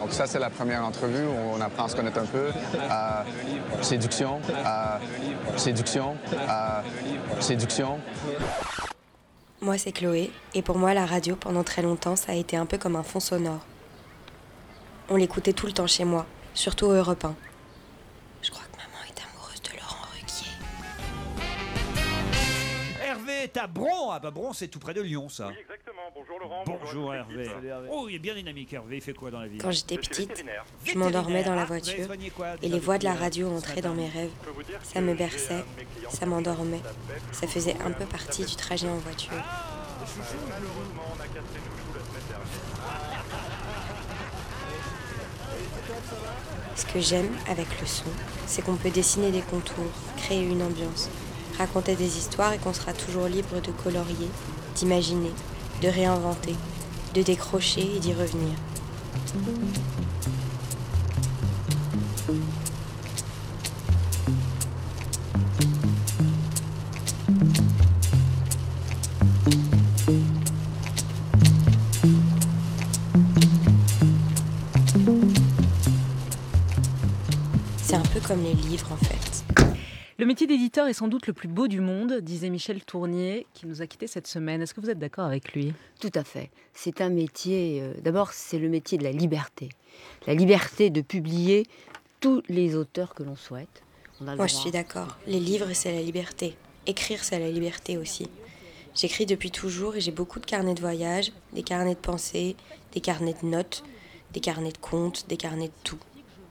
Donc ça, c'est la première entrevue où on apprend à se connaître un peu. Euh, séduction, euh, séduction, euh, séduction. Moi, c'est Chloé, et pour moi, la radio, pendant très longtemps, ça a été un peu comme un fond sonore. On l'écoutait tout le temps chez moi, surtout au Europe 1. Je crois que maman est amoureuse de Laurent Ruquier. Hervé est à Bron. Ah bah Bron, c'est tout près de Lyon, ça. Bonjour Laurent. Bonjour Hervé. Oh, il est bien dynamique Hervé. Il fait quoi dans la vie Quand j'étais petite, je m'endormais dans la voiture, et les voix de la radio entraient dans mes rêves. Ça me berçait, ça m'endormait. Ça faisait un peu partie du trajet en voiture. Malheureusement, on a cassé nos choux la semaine dernière. Ce que j'aime avec le son, c'est qu'on peut dessiner des contours, créer une ambiance, raconter des histoires et qu'on sera toujours libre de colorier, d'imaginer, de réinventer, de décrocher et d'y revenir. C'est un peu comme les livres en fait. Le métier d'éditeur est sans doute le plus beau du monde, disait Michel Tournier, qui nous a quittés cette semaine. Est-ce que vous êtes d'accord avec lui? Tout à fait. C'est un métier, euh, d'abord c'est le métier de la liberté. La liberté de publier tous les auteurs que l'on souhaite. On a le Moi je suis d'accord. Les livres c'est la liberté. Écrire c'est la liberté aussi. J'écris depuis toujours et j'ai beaucoup de carnets de voyage, des carnets de pensée, des carnets de notes, des carnets de comptes, des carnets de tout.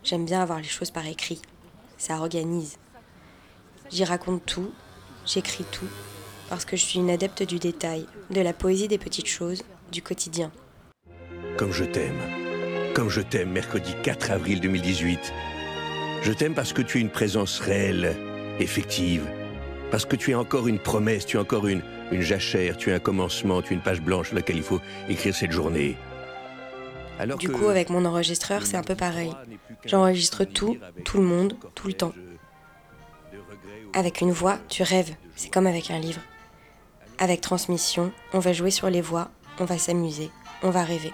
J'aime bien avoir les choses par écrit. Ça organise. J'y raconte tout, j'écris tout, parce que je suis une adepte du détail, de la poésie des petites choses, du quotidien. Comme je t'aime. Comme je t'aime, mercredi 4 avril 2018. Je t'aime parce que tu es une présence réelle, effective. Parce que tu es encore une promesse, tu es encore une, une jachère, tu es un commencement, tu es une page blanche sur laquelle il faut écrire cette journée. Alors Du que- coup, avec mon enregistreur, c'est un peu pareil. J'enregistre tout, tout le monde, tout le temps. Avec une voix, tu rêves, c'est comme avec un livre. Avec transmission, on va jouer sur les voix, on va s'amuser, on va rêver.